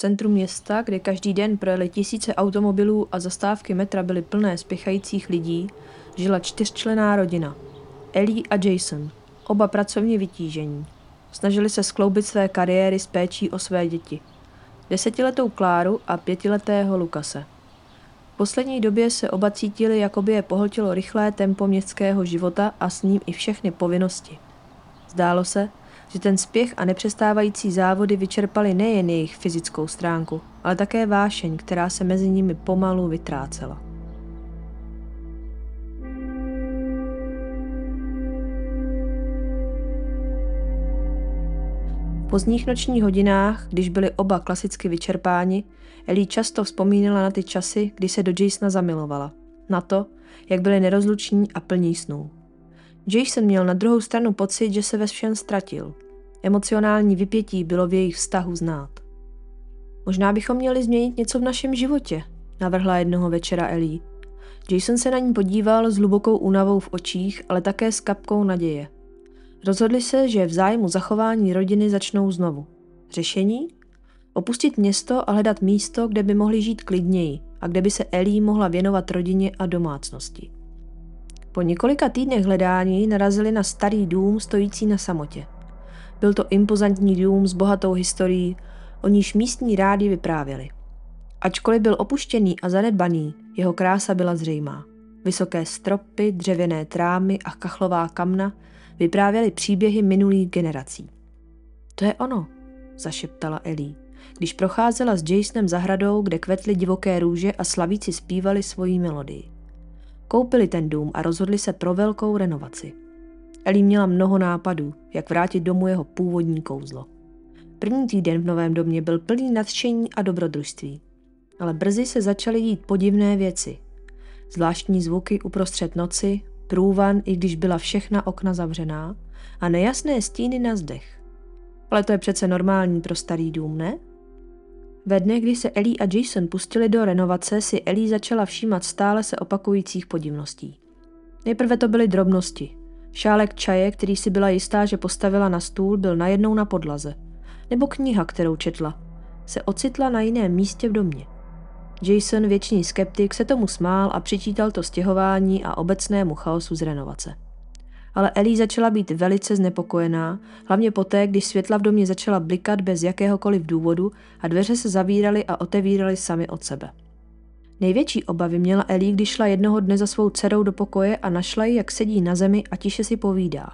centru města, kde každý den projeli tisíce automobilů a zastávky metra byly plné spěchajících lidí, žila čtyřčlená rodina. Ellie a Jason, oba pracovně vytížení. Snažili se skloubit své kariéry s péčí o své děti. Desetiletou Kláru a pětiletého Lukase. V poslední době se oba cítili, jako by je pohltilo rychlé tempo městského života a s ním i všechny povinnosti. Zdálo se, že ten spěch a nepřestávající závody vyčerpali nejen jejich fyzickou stránku, ale také vášeň, která se mezi nimi pomalu vytrácela. V pozdních nočních hodinách, když byli oba klasicky vyčerpáni, Ellie často vzpomínala na ty časy, kdy se do Jasona zamilovala. Na to, jak byli nerozluční a plní snů. Jason měl na druhou stranu pocit, že se ve všem ztratil. Emocionální vypětí bylo v jejich vztahu znát. Možná bychom měli změnit něco v našem životě, navrhla jednoho večera Ellie. Jason se na ní podíval s hlubokou únavou v očích, ale také s kapkou naděje. Rozhodli se, že v zájmu zachování rodiny začnou znovu. Řešení? Opustit město a hledat místo, kde by mohli žít klidněji a kde by se Ellie mohla věnovat rodině a domácnosti. Po několika týdnech hledání narazili na starý dům stojící na samotě. Byl to impozantní dům s bohatou historií, o níž místní rádi vyprávěli. Ačkoliv byl opuštěný a zanedbaný, jeho krása byla zřejmá. Vysoké stropy, dřevěné trámy a kachlová kamna vyprávěly příběhy minulých generací. To je ono, zašeptala Ellie, když procházela s Jasonem zahradou, kde kvetly divoké růže a slavíci zpívali svoji melodii. Koupili ten dům a rozhodli se pro velkou renovaci. Ellie měla mnoho nápadů, jak vrátit domů jeho původní kouzlo. První týden v novém domě byl plný nadšení a dobrodružství. Ale brzy se začaly dít podivné věci. Zvláštní zvuky uprostřed noci, průvan, i když byla všechna okna zavřená, a nejasné stíny na zdech. Ale to je přece normální pro starý dům, ne? Ve dnech, kdy se Ellie a Jason pustili do renovace, si Ellie začala všímat stále se opakujících podivností. Nejprve to byly drobnosti. Šálek čaje, který si byla jistá, že postavila na stůl, byl najednou na podlaze. Nebo kniha, kterou četla, se ocitla na jiném místě v domě. Jason, věčný skeptik, se tomu smál a přičítal to stěhování a obecnému chaosu z renovace. Ale Ellie začala být velice znepokojená, hlavně poté, když světla v domě začala blikat bez jakéhokoliv důvodu a dveře se zavíraly a otevíraly sami od sebe. Největší obavy měla Ellie, když šla jednoho dne za svou dcerou do pokoje a našla ji, jak sedí na zemi a tiše si povídá.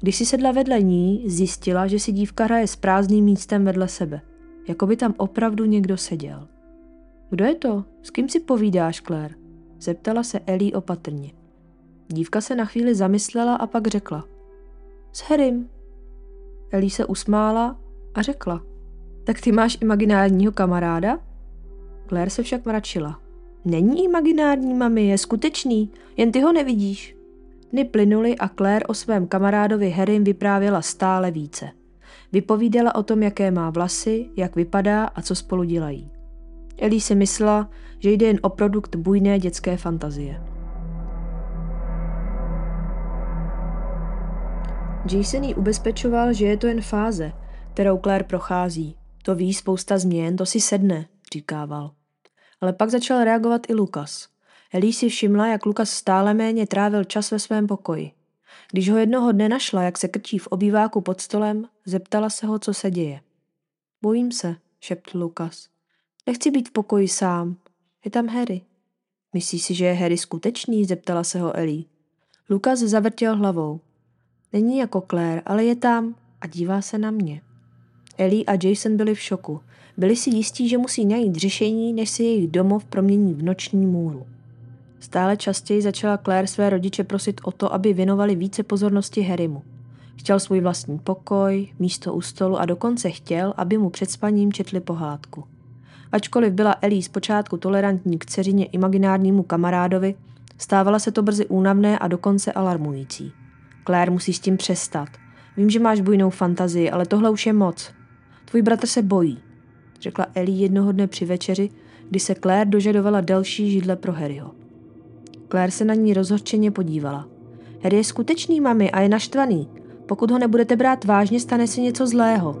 Když si sedla vedle ní, zjistila, že si dívka hraje s prázdným místem vedle sebe. Jako by tam opravdu někdo seděl. Kdo je to? S kým si povídáš, Claire? Zeptala se Ellie opatrně. Dívka se na chvíli zamyslela a pak řekla. S Harrym. Ellie se usmála a řekla. Tak ty máš imaginárního kamaráda? Claire se však mračila. Není imaginární, mami, je skutečný, jen ty ho nevidíš. Dny plynuly a Claire o svém kamarádovi Harrym vyprávěla stále více. Vypovídala o tom, jaké má vlasy, jak vypadá a co spolu dělají. Ellie si myslela, že jde jen o produkt bujné dětské fantazie. Jason jí ubezpečoval, že je to jen fáze, kterou Claire prochází. To ví spousta změn, to si sedne, říkával. Ale pak začal reagovat i Lukas. Ellie si všimla, jak Lukas stále méně trávil čas ve svém pokoji. Když ho jednoho dne našla, jak se krčí v obýváku pod stolem, zeptala se ho, co se děje. Bojím se, šeptl Lukas. Nechci být v pokoji sám. Je tam Harry. Myslíš si, že je Harry skutečný? zeptala se ho Ellie. Lukas zavrtěl hlavou. Není jako Claire, ale je tam a dívá se na mě. Ellie a Jason byli v šoku. Byli si jistí, že musí najít řešení, než se jejich domov promění v noční můru. Stále častěji začala Claire své rodiče prosit o to, aby věnovali více pozornosti Harrymu. Chtěl svůj vlastní pokoj, místo u stolu a dokonce chtěl, aby mu před spaním četli pohádku. Ačkoliv byla Ellie zpočátku tolerantní k dceřině imaginárnímu kamarádovi, stávala se to brzy únavné a dokonce alarmující. Claire, musíš s tím přestat. Vím, že máš bujnou fantazii, ale tohle už je moc. Tvůj bratr se bojí, řekla Ellie jednoho dne při večeři, kdy se Claire dožadovala další židle pro Harryho. Claire se na ní rozhorčeně podívala. Harry je skutečný, mami, a je naštvaný. Pokud ho nebudete brát vážně, stane se něco zlého.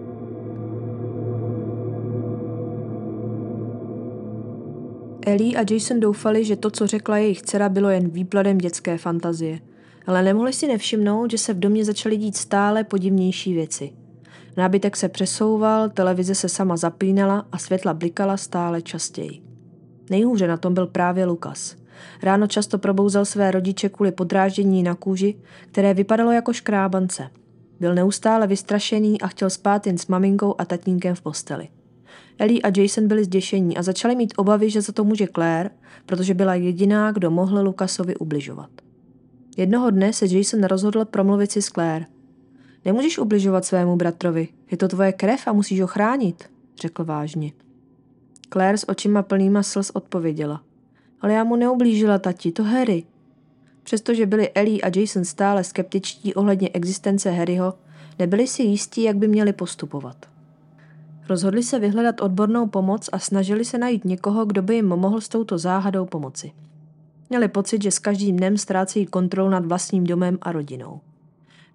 Ellie a Jason doufali, že to, co řekla jejich dcera, bylo jen výpladem dětské fantazie. Ale nemohli si nevšimnout, že se v domě začaly dít stále podivnější věci. Nábytek se přesouval, televize se sama zapínala a světla blikala stále častěji. Nejhůře na tom byl právě Lukas. Ráno často probouzel své rodiče kvůli podráždění na kůži, které vypadalo jako škrábance. Byl neustále vystrašený a chtěl spát jen s maminkou a tatínkem v posteli. Ellie a Jason byli zděšení a začali mít obavy, že za to může Claire, protože byla jediná, kdo mohl Lukasovi ubližovat. Jednoho dne se Jason rozhodl promluvit si s Claire. Nemůžeš ubližovat svému bratrovi, je to tvoje krev a musíš ho chránit, řekl vážně. Claire s očima plnýma slz odpověděla. Ale já mu neublížila tati, to Harry. Přestože byli Ellie a Jason stále skeptičtí ohledně existence Harryho, nebyli si jistí, jak by měli postupovat. Rozhodli se vyhledat odbornou pomoc a snažili se najít někoho, kdo by jim mohl s touto záhadou pomoci. Měli pocit, že s každým dnem ztrácejí kontrolu nad vlastním domem a rodinou.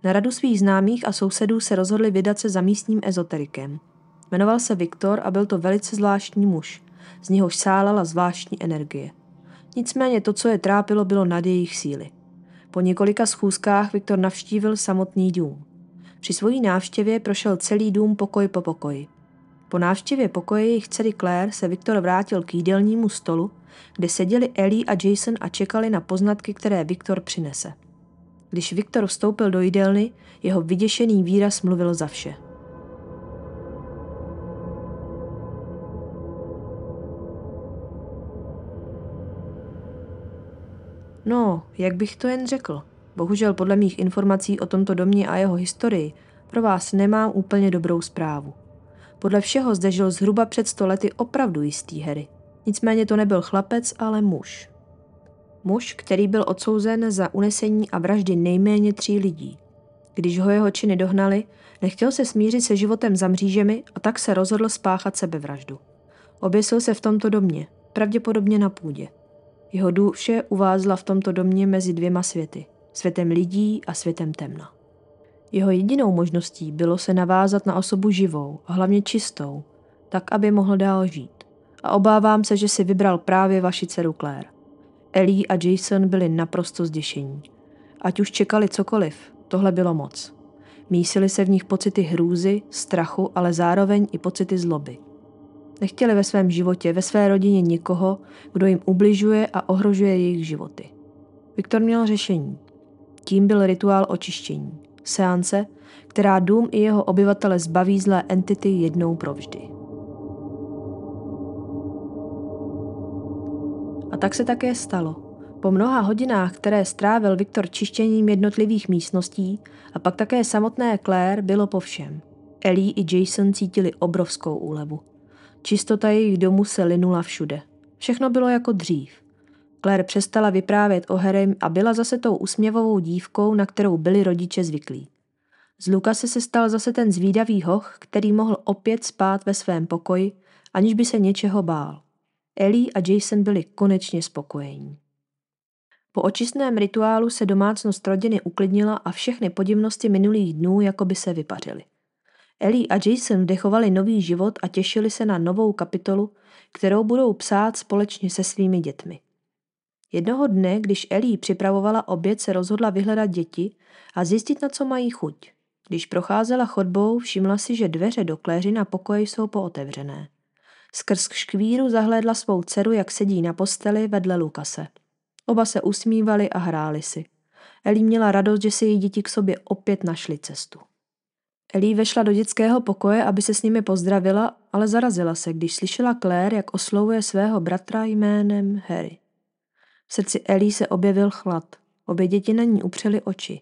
Na radu svých známých a sousedů se rozhodli vydat se za místním ezoterikem. Jmenoval se Viktor a byl to velice zvláštní muž, z něhož sálala zvláštní energie. Nicméně to, co je trápilo, bylo nad jejich síly. Po několika schůzkách Viktor navštívil samotný dům. Při svojí návštěvě prošel celý dům pokoj po pokoji. Po návštěvě pokoje jejich dcery Claire se Viktor vrátil k jídelnímu stolu, kde seděli Ellie a Jason a čekali na poznatky, které Viktor přinese. Když Viktor vstoupil do jídelny, jeho vyděšený výraz mluvil za vše. No, jak bych to jen řekl. Bohužel podle mých informací o tomto domě a jeho historii pro vás nemám úplně dobrou zprávu. Podle všeho zde žil zhruba před sto lety opravdu jistý Harry. Nicméně to nebyl chlapec, ale muž. Muž, který byl odsouzen za unesení a vraždy nejméně tří lidí. Když ho jeho činy dohnali, nechtěl se smířit se životem za mřížemi a tak se rozhodl spáchat sebevraždu. Oběsil se v tomto domě, pravděpodobně na půdě. Jeho duše uvázla v tomto domě mezi dvěma světy, světem lidí a světem temna. Jeho jedinou možností bylo se navázat na osobu živou a hlavně čistou, tak, aby mohl dál žít. A obávám se, že si vybral právě vaši dceru Claire. Ellie a Jason byli naprosto zděšení. Ať už čekali cokoliv, tohle bylo moc. Mísily se v nich pocity hrůzy, strachu, ale zároveň i pocity zloby. Nechtěli ve svém životě, ve své rodině nikoho, kdo jim ubližuje a ohrožuje jejich životy. Viktor měl řešení. Tím byl rituál očištění seance, která dům i jeho obyvatele zbaví zlé entity jednou provždy. Tak se také stalo. Po mnoha hodinách, které strávil Viktor čištěním jednotlivých místností a pak také samotné Claire, bylo po všem. Ellie i Jason cítili obrovskou úlevu. Čistota jejich domu se linula všude. Všechno bylo jako dřív. Claire přestala vyprávět o Harrym a byla zase tou usměvovou dívkou, na kterou byli rodiče zvyklí. Z Lukase se stal zase ten zvídavý hoch, který mohl opět spát ve svém pokoji, aniž by se něčeho bál. Ellie a Jason byli konečně spokojení. Po očistném rituálu se domácnost rodiny uklidnila a všechny podivnosti minulých dnů jako by se vypařily. Ellie a Jason vdechovali nový život a těšili se na novou kapitolu, kterou budou psát společně se svými dětmi. Jednoho dne, když Ellie připravovala oběd, se rozhodla vyhledat děti a zjistit, na co mají chuť. Když procházela chodbou, všimla si, že dveře do kléři na pokoji jsou pootevřené. Skrz škvíru zahlédla svou dceru, jak sedí na posteli vedle Lukase. Oba se usmívali a hráli si. Elí měla radost, že si její děti k sobě opět našli cestu. Elí vešla do dětského pokoje, aby se s nimi pozdravila, ale zarazila se, když slyšela Claire, jak oslovuje svého bratra jménem Harry. V srdci Elí se objevil chlad. Obě děti na ní upřely oči.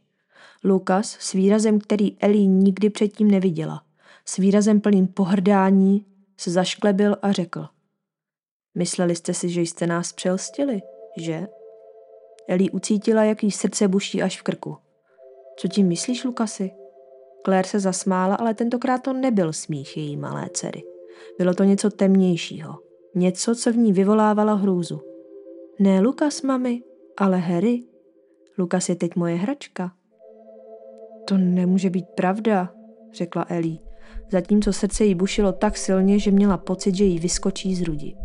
Lukas s výrazem, který Elí nikdy předtím neviděla, s výrazem plným pohrdání, se zašklebil a řekl. Mysleli jste si, že jste nás přelstili, že? Elí ucítila, jak jí srdce buší až v krku. Co tím myslíš, Lukasi? Claire se zasmála, ale tentokrát to nebyl smích její malé dcery. Bylo to něco temnějšího. Něco, co v ní vyvolávalo hrůzu. Ne Lukas, mami, ale Harry. Lukas je teď moje hračka. To nemůže být pravda, řekla Ellie, zatímco srdce jí bušilo tak silně, že měla pocit, že jí vyskočí z rudi.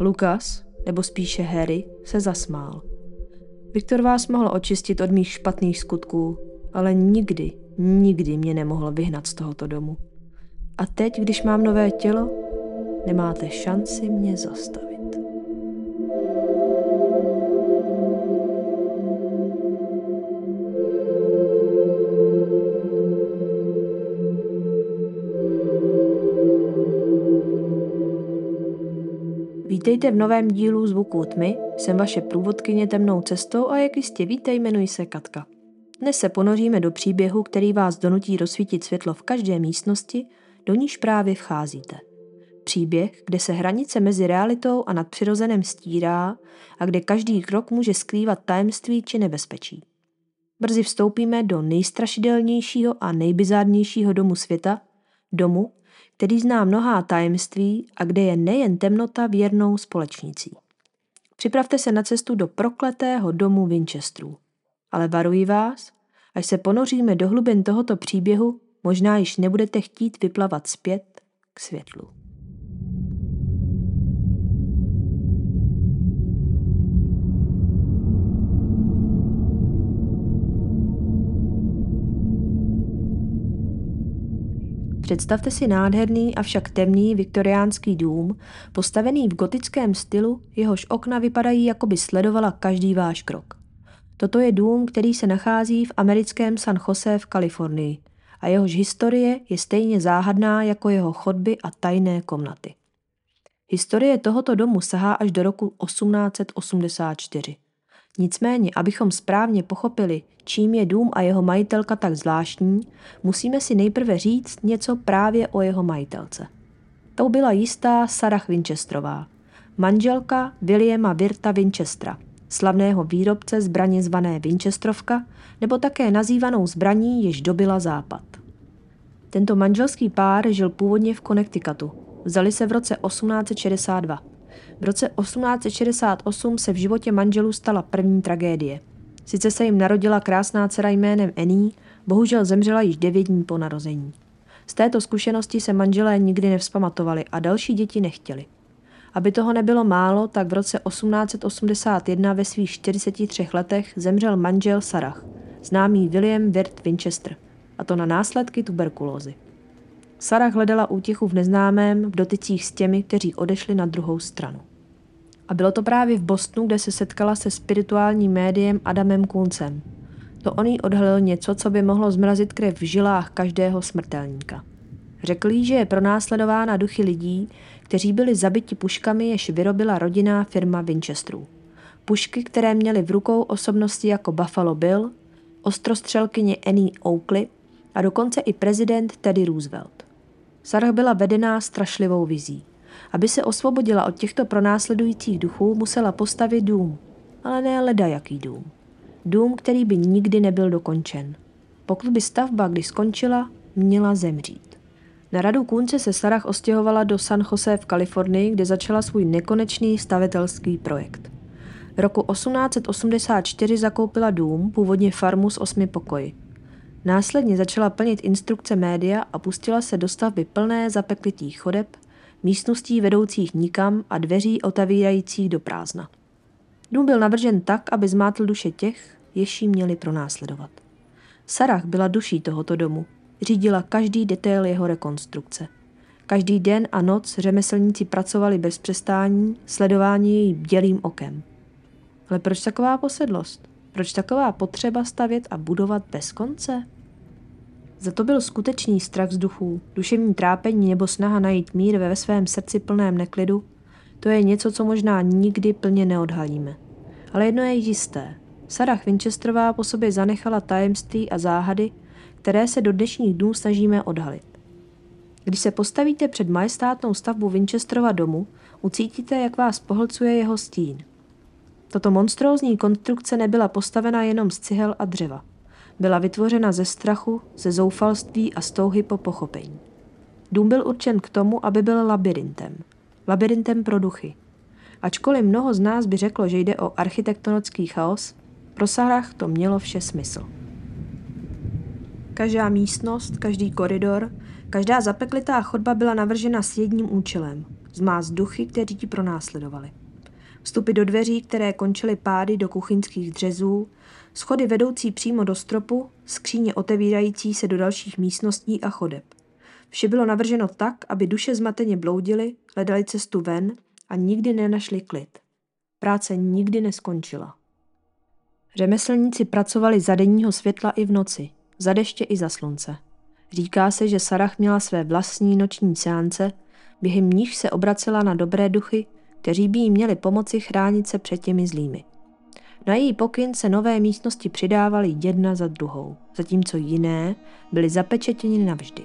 Lukas, nebo spíše Harry, se zasmál. Viktor vás mohl očistit od mých špatných skutků, ale nikdy, nikdy mě nemohl vyhnat z tohoto domu. A teď, když mám nové tělo, nemáte šanci mě zastavit. Vítejte v novém dílu Zvuků tmy, jsem vaše průvodkyně temnou cestou a jak jistě víte, jmenuji se Katka. Dnes se ponoříme do příběhu, který vás donutí rozsvítit světlo v každé místnosti, do níž právě vcházíte. Příběh, kde se hranice mezi realitou a nadpřirozeným stírá a kde každý krok může skrývat tajemství či nebezpečí. Brzy vstoupíme do nejstrašidelnějšího a nejbizárnějšího domu světa, domu, který zná mnohá tajemství a kde je nejen temnota věrnou společnicí. Připravte se na cestu do prokletého domu Winchesterů. Ale varuji vás, až se ponoříme do hlubin tohoto příběhu, možná již nebudete chtít vyplavat zpět k světlu. Představte si nádherný, avšak temný viktoriánský dům, postavený v gotickém stylu, jehož okna vypadají, jako by sledovala každý váš krok. Toto je dům, který se nachází v americkém San Jose v Kalifornii a jehož historie je stejně záhadná jako jeho chodby a tajné komnaty. Historie tohoto domu sahá až do roku 1884. Nicméně, abychom správně pochopili, čím je dům a jeho majitelka tak zvláštní, musíme si nejprve říct něco právě o jeho majitelce. To byla jistá Sarah Winchesterová, manželka Williama Virta Winchestera, slavného výrobce zbraně zvané Winchesterovka, nebo také nazývanou zbraní, jež dobila západ. Tento manželský pár žil původně v Connecticutu. Vzali se v roce 1862. V roce 1868 se v životě manželů stala první tragédie. Sice se jim narodila krásná dcera jménem Annie, bohužel zemřela již devět dní po narození. Z této zkušenosti se manželé nikdy nevzpamatovali a další děti nechtěli. Aby toho nebylo málo, tak v roce 1881 ve svých 43 letech zemřel manžel Sarah, známý William Wirt Winchester, a to na následky tuberkulózy. Sarah hledala útěchu v neznámém, v dotycích s těmi, kteří odešli na druhou stranu. A bylo to právě v Bostonu, kde se setkala se spirituálním médiem Adamem Kuncem. To on jí odhalil něco, co by mohlo zmrazit krev v žilách každého smrtelníka. Řekl jí, že je pronásledována duchy lidí, kteří byli zabiti puškami, jež vyrobila rodinná firma Winchesterů. Pušky, které měly v rukou osobnosti jako Buffalo Bill, ostrostřelkyně Annie Oakley a dokonce i prezident Teddy Roosevelt. Sarah byla vedená strašlivou vizí. Aby se osvobodila od těchto pronásledujících duchů, musela postavit dům. Ale ne leda jaký dům. Dům, který by nikdy nebyl dokončen. Pokud by stavba, když skončila, měla zemřít. Na radu Kunce se Sarah ostěhovala do San Jose v Kalifornii, kde začala svůj nekonečný stavitelský projekt. Roku 1884 zakoupila dům, původně farmu s osmi pokoji. Následně začala plnit instrukce média a pustila se do stavby plné zapeklitých chodeb, místností vedoucích nikam a dveří otavírajících do prázdna. Dům byl navržen tak, aby zmátl duše těch, jí měli pronásledovat. Sarah byla duší tohoto domu, řídila každý detail jeho rekonstrukce. Každý den a noc řemeslníci pracovali bez přestání, sledování její bělým okem. Ale proč taková posedlost? Proč taková potřeba stavět a budovat bez konce? Za to byl skutečný strach z duchů, duševní trápení nebo snaha najít mír ve svém srdci plném neklidu, to je něco, co možná nikdy plně neodhalíme. Ale jedno je jisté. Sarah Winchesterová po sobě zanechala tajemství a záhady, které se do dnešních dnů snažíme odhalit. Když se postavíte před majestátnou stavbu Winchesterova domu, ucítíte, jak vás pohlcuje jeho stín. Toto monstrózní konstrukce nebyla postavena jenom z cihel a dřeva byla vytvořena ze strachu, ze zoufalství a stouhy po pochopení. Dům byl určen k tomu, aby byl labirintem. Labirintem pro duchy. Ačkoliv mnoho z nás by řeklo, že jde o architektonický chaos, pro Sarah to mělo vše smysl. Každá místnost, každý koridor, každá zapeklitá chodba byla navržena s jedním účelem – zmást duchy, kteří ti pronásledovali. Vstupy do dveří, které končily pády do kuchyňských dřezů, schody vedoucí přímo do stropu, skříně otevírající se do dalších místností a chodeb. Vše bylo navrženo tak, aby duše zmateně bloudily, hledali cestu ven a nikdy nenašli klid. Práce nikdy neskončila. Řemeslníci pracovali za denního světla i v noci, za deště i za slunce. Říká se, že Sarah měla své vlastní noční seance, během níž se obracela na dobré duchy, kteří by jí měli pomoci chránit se před těmi zlými. Na její pokyn se nové místnosti přidávaly jedna za druhou, zatímco jiné byly zapečetěny navždy.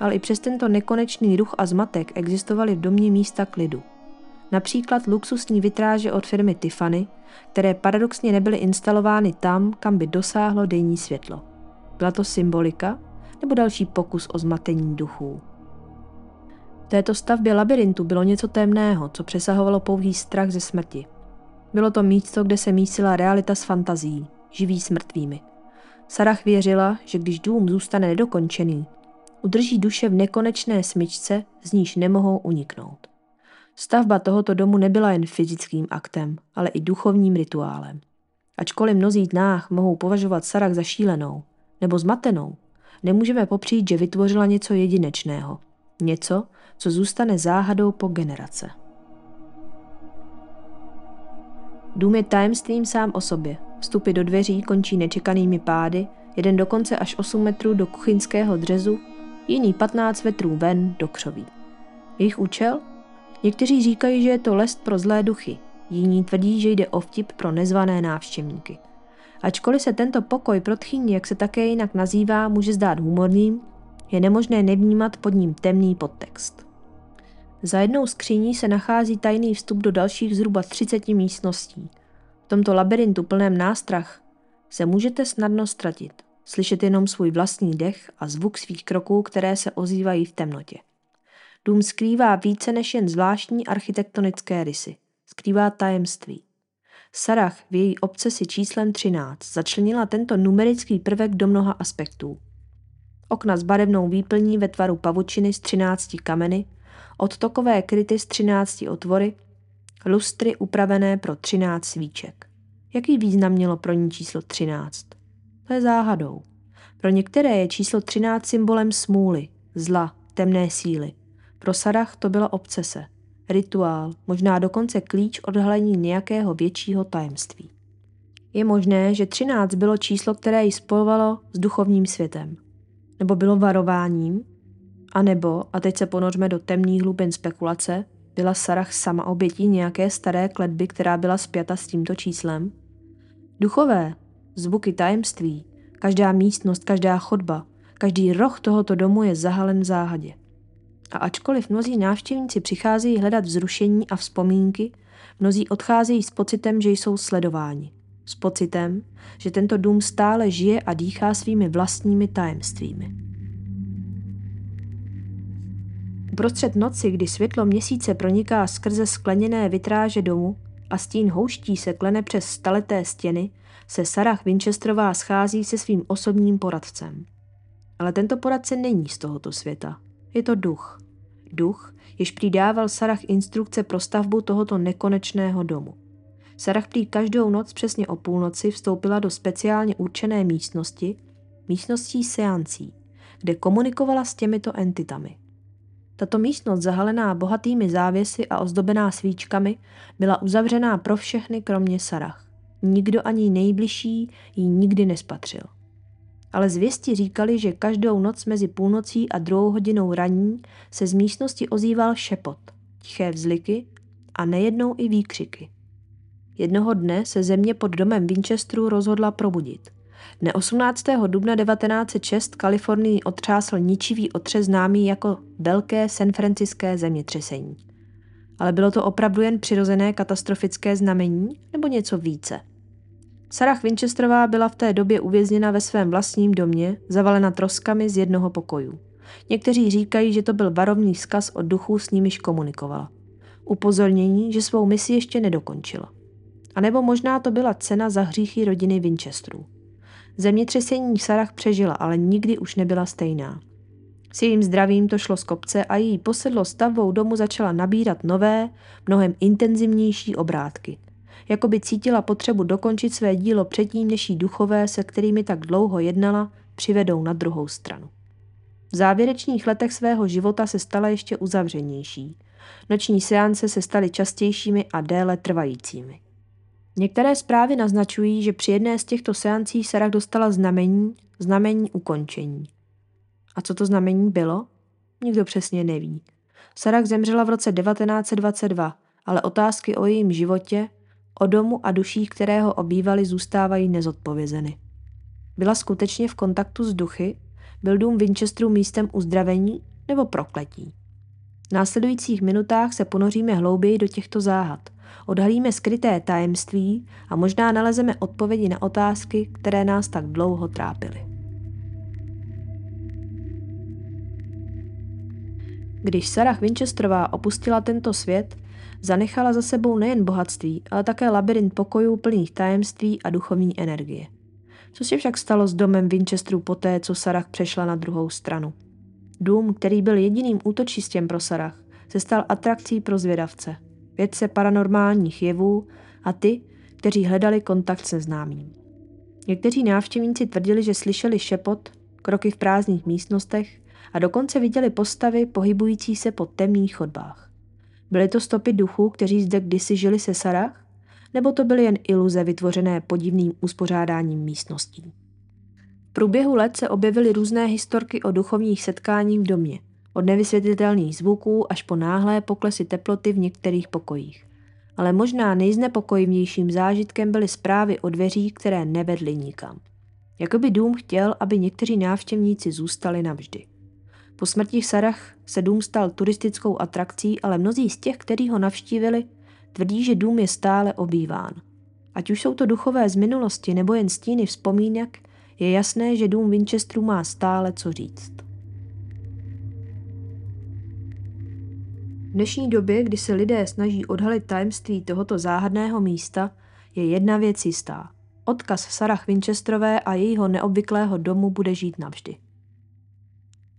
Ale i přes tento nekonečný ruch a zmatek existovaly v domě místa klidu. Například luxusní vitráže od firmy Tiffany, které paradoxně nebyly instalovány tam, kam by dosáhlo denní světlo. Byla to symbolika nebo další pokus o zmatení duchů? V této stavbě labirintu bylo něco temného, co přesahovalo pouhý strach ze smrti. Bylo to místo, kde se mísila realita s fantazí, živí s mrtvými. Sarah věřila, že když dům zůstane nedokončený, udrží duše v nekonečné smyčce, z níž nemohou uniknout. Stavba tohoto domu nebyla jen fyzickým aktem, ale i duchovním rituálem. Ačkoliv mnozí nás mohou považovat Sarah za šílenou nebo zmatenou, nemůžeme popřít, že vytvořila něco jedinečného. Něco, co zůstane záhadou po generace. Dům je tajemstvím sám o sobě. Vstupy do dveří končí nečekanými pády, jeden dokonce až 8 metrů do kuchyňského dřezu, jiný 15 metrů ven do křoví. Jejich účel? Někteří říkají, že je to lest pro zlé duchy, jiní tvrdí, že jde o vtip pro nezvané návštěvníky. Ačkoliv se tento pokoj pro tchýni, jak se také jinak nazývá, může zdát humorným, je nemožné nevnímat pod ním temný podtext. Za jednou skříní se nachází tajný vstup do dalších zhruba 30 místností. V tomto labirintu plném nástrah se můžete snadno ztratit, slyšet jenom svůj vlastní dech a zvuk svých kroků, které se ozývají v temnotě. Dům skrývá více než jen zvláštní architektonické rysy. Skrývá tajemství. Sarah v její obsesi číslem 13 začlenila tento numerický prvek do mnoha aspektů. Okna s barevnou výplní ve tvaru pavučiny z 13 kameny, odtokové kryty s 13 otvory, lustry upravené pro 13 svíček. Jaký význam mělo pro ní číslo 13? To je záhadou. Pro některé je číslo 13 symbolem smůly, zla, temné síly. Pro Sarah to byla obsese, rituál, možná dokonce klíč odhalení nějakého většího tajemství. Je možné, že 13 bylo číslo, které ji spojovalo s duchovním světem. Nebo bylo varováním, a nebo, a teď se ponořme do temných hlubin spekulace, byla Sarah sama obětí nějaké staré kletby, která byla spjata s tímto číslem? Duchové, zvuky tajemství, každá místnost, každá chodba, každý roh tohoto domu je zahalen v záhadě. A ačkoliv mnozí návštěvníci přicházejí hledat vzrušení a vzpomínky, mnozí odcházejí s pocitem, že jsou sledováni. S pocitem, že tento dům stále žije a dýchá svými vlastními tajemstvími. Uprostřed noci, kdy světlo měsíce proniká skrze skleněné vitráže domu a stín houští se klene přes staleté stěny, se Sarah Winchesterová schází se svým osobním poradcem. Ale tento poradce není z tohoto světa. Je to duch. Duch, jež přidával Sarah instrukce pro stavbu tohoto nekonečného domu. Sarah prý každou noc přesně o půlnoci vstoupila do speciálně určené místnosti, místností seancí, kde komunikovala s těmito entitami. Tato místnost zahalená bohatými závěsy a ozdobená svíčkami byla uzavřená pro všechny kromě Sarah. Nikdo ani nejbližší ji nikdy nespatřil ale zvěsti říkali, že každou noc mezi půlnocí a druhou hodinou raní se z místnosti ozýval šepot, tiché vzliky a nejednou i výkřiky. Jednoho dne se země pod domem Winchesteru rozhodla probudit. Dne 18. dubna 1906 Kalifornii otřásl ničivý otřes známý jako Velké San Franciské zemětřesení. Ale bylo to opravdu jen přirozené katastrofické znamení nebo něco více – Sarah Winchesterová byla v té době uvězněna ve svém vlastním domě, zavalena troskami z jednoho pokoju. Někteří říkají, že to byl varovný vzkaz od duchů, s nimiž komunikovala. Upozornění, že svou misi ještě nedokončila. A nebo možná to byla cena za hříchy rodiny Winchesterů. Zemětřesení Sarah přežila, ale nikdy už nebyla stejná. S jejím zdravím to šlo z kopce a její posedlo stavbou domu začala nabírat nové, mnohem intenzivnější obrátky. Jakoby cítila potřebu dokončit své dílo předtím, než jí duchové, se kterými tak dlouho jednala, přivedou na druhou stranu. V závěrečných letech svého života se stala ještě uzavřenější. Noční seance se staly častějšími a déle trvajícími. Některé zprávy naznačují, že při jedné z těchto seancí Sarah dostala znamení, znamení ukončení. A co to znamení bylo? Nikdo přesně neví. Sarah zemřela v roce 1922, ale otázky o jejím životě, o domu a duších, které ho obývaly, zůstávají nezodpovězeny. Byla skutečně v kontaktu s duchy? Byl dům Winchesterů místem uzdravení nebo prokletí? V následujících minutách se ponoříme hlouběji do těchto záhad. Odhalíme skryté tajemství a možná nalezeme odpovědi na otázky, které nás tak dlouho trápily. Když Sarah Winchesterová opustila tento svět, zanechala za sebou nejen bohatství, ale také labirint pokojů plných tajemství a duchovní energie. Co se však stalo s domem Winchesterů poté, co Sarah přešla na druhou stranu? Dům, který byl jediným útočistěm pro Sarah, se stal atrakcí pro zvědavce, vědce paranormálních jevů a ty, kteří hledali kontakt se známým. Někteří návštěvníci tvrdili, že slyšeli šepot, kroky v prázdných místnostech a dokonce viděli postavy pohybující se po temných chodbách. Byly to stopy duchů, kteří zde kdysi žili se Sarah, nebo to byly jen iluze vytvořené podivným uspořádáním místností. V průběhu let se objevily různé historky o duchovních setkáních v domě, od nevysvětlitelných zvuků až po náhlé poklesy teploty v některých pokojích. Ale možná nejznepokojivnějším zážitkem byly zprávy o dveřích, které nevedly nikam. Jakoby dům chtěl, aby někteří návštěvníci zůstali navždy. Po smrti Sarah se dům stal turistickou atrakcí, ale mnozí z těch, kteří ho navštívili, tvrdí, že dům je stále obýván. Ať už jsou to duchové z minulosti nebo jen stíny vzpomínek, je jasné, že dům Winchesterů má stále co říct. V dnešní době, kdy se lidé snaží odhalit tajemství tohoto záhadného místa, je jedna věc jistá. Odkaz Sarah Winchesterové a jejího neobvyklého domu bude žít navždy.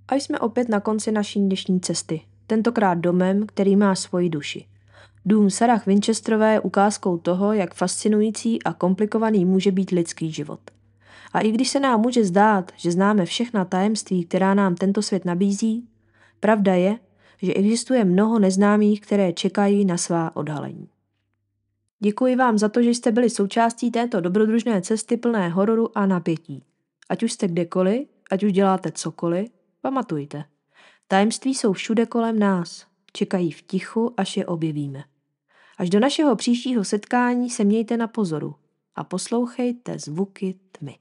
A jsme opět na konci naší dnešní cesty, tentokrát domem, který má svoji duši. Dům Sarah Winchesterové je ukázkou toho, jak fascinující a komplikovaný může být lidský život. A i když se nám může zdát, že známe všechna tajemství, která nám tento svět nabízí, pravda je, že existuje mnoho neznámých, které čekají na svá odhalení. Děkuji vám za to, že jste byli součástí této dobrodružné cesty plné hororu a napětí. Ať už jste kdekoliv, ať už děláte cokoliv, pamatujte. Tajemství jsou všude kolem nás. Čekají v tichu, až je objevíme. Až do našeho příštího setkání se mějte na pozoru a poslouchejte zvuky tmy.